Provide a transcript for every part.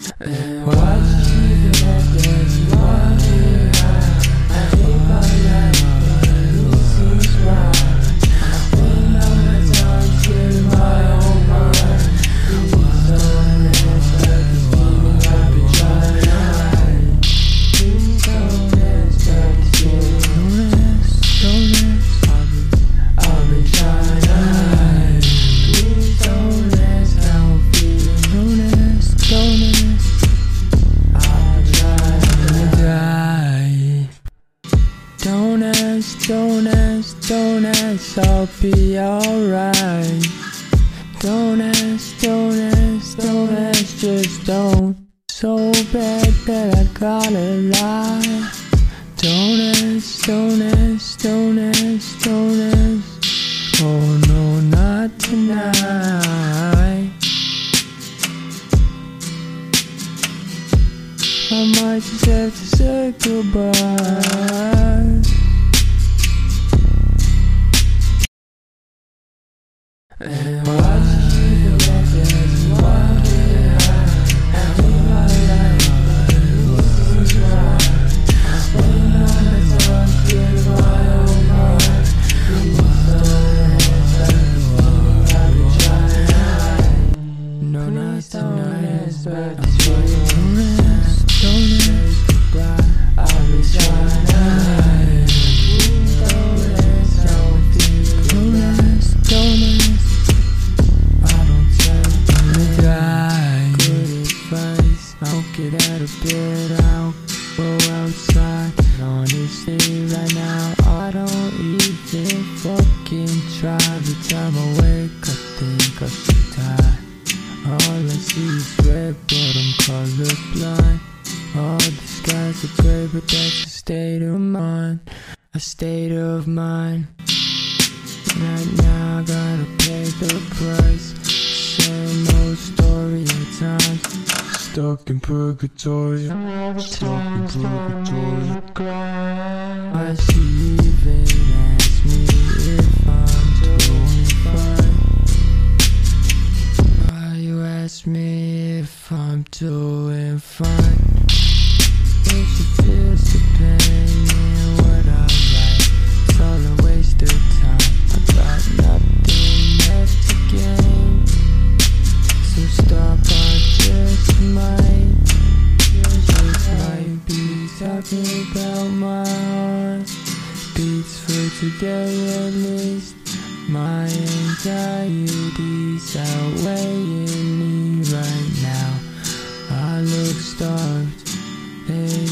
Eh, what? Don't ask, I'll be alright. Don't ask, don't ask, don't ask, just don't. So bad that I gotta lie. Don't ask, don't ask, don't ask, don't ask. Oh no, not tonight. I might just have to say goodbye. Tell you to find out I don't care, I'm gonna die. Good advice. I'll get out of bed. I'll go outside. Honestly, right now, but I'm colorblind. All the skies are gray, but that's a state of mind. A state of mind. Right now I gotta pay the price. Same old story at times. Stuck in purgatory. Stuck in purgatory. Why she even ask me talking about my heart. Beats for today at least. My anxieties outweighing me right now. I look starved. They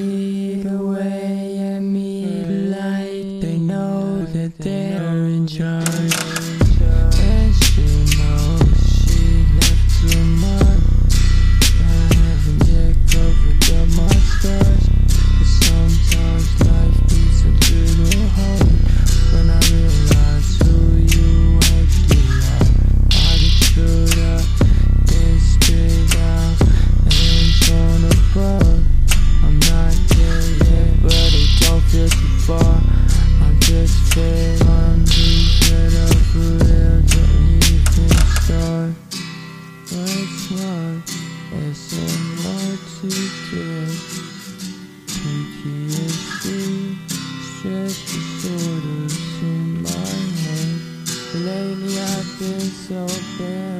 eat away at me like they know that they're in charge. Been so buried.